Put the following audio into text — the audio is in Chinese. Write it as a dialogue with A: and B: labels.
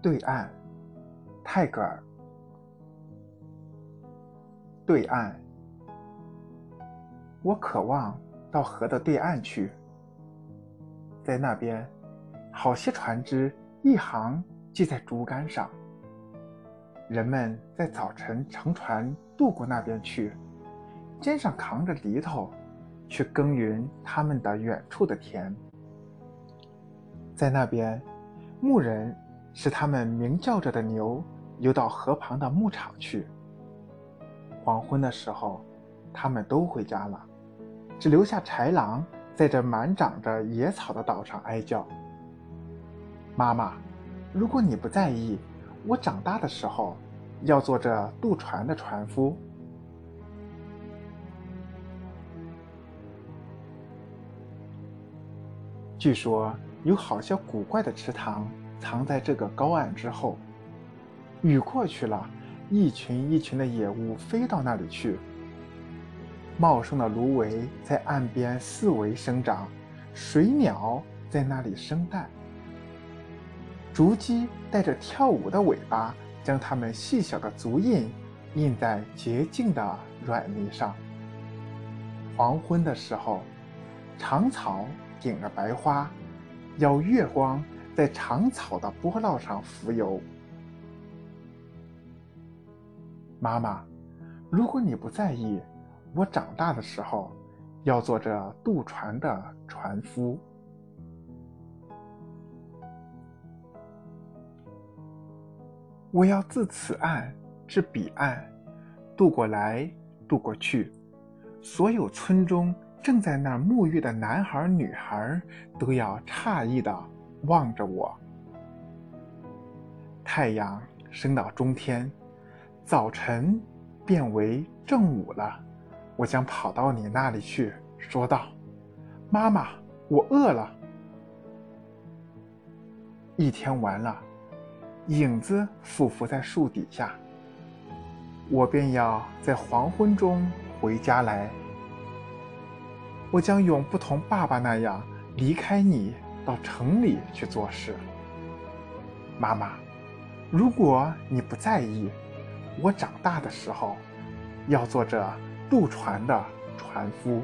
A: 对岸，泰戈尔。对岸，我渴望到河的对岸去。在那边，好些船只一行系在竹竿上，人们在早晨乘船渡过那边去，肩上扛着犁头，去耕耘他们的远处的田。在那边，牧人使他们鸣叫着的牛游到河旁的牧场去。黄昏的时候，他们都回家了，只留下豺狼在这满长着野草的岛上哀叫。妈妈，如果你不在意，我长大的时候要做这渡船的船夫。据说有好些古怪的池塘藏在这个高岸之后，雨过去了。一群一群的野物飞到那里去。茂盛的芦苇在岸边四围生长，水鸟在那里生蛋。竹鸡带着跳舞的尾巴，将它们细小的足印印在洁净的软泥上。黄昏的时候，长草顶着白花，邀月光在长草的波浪上浮游。妈妈，如果你不在意，我长大的时候要做这渡船的船夫。我要自此岸至彼岸，渡过来，渡过去。所有村中正在那儿沐浴的男孩女孩都要诧异的望着我。太阳升到中天。早晨，变为正午了。我将跑到你那里去，说道：“妈妈，我饿了。”一天完了，影子伏伏在树底下。我便要在黄昏中回家来。我将永不同爸爸那样离开你，到城里去做事。妈妈，如果你不在意。我长大的时候，要做这渡船的船夫。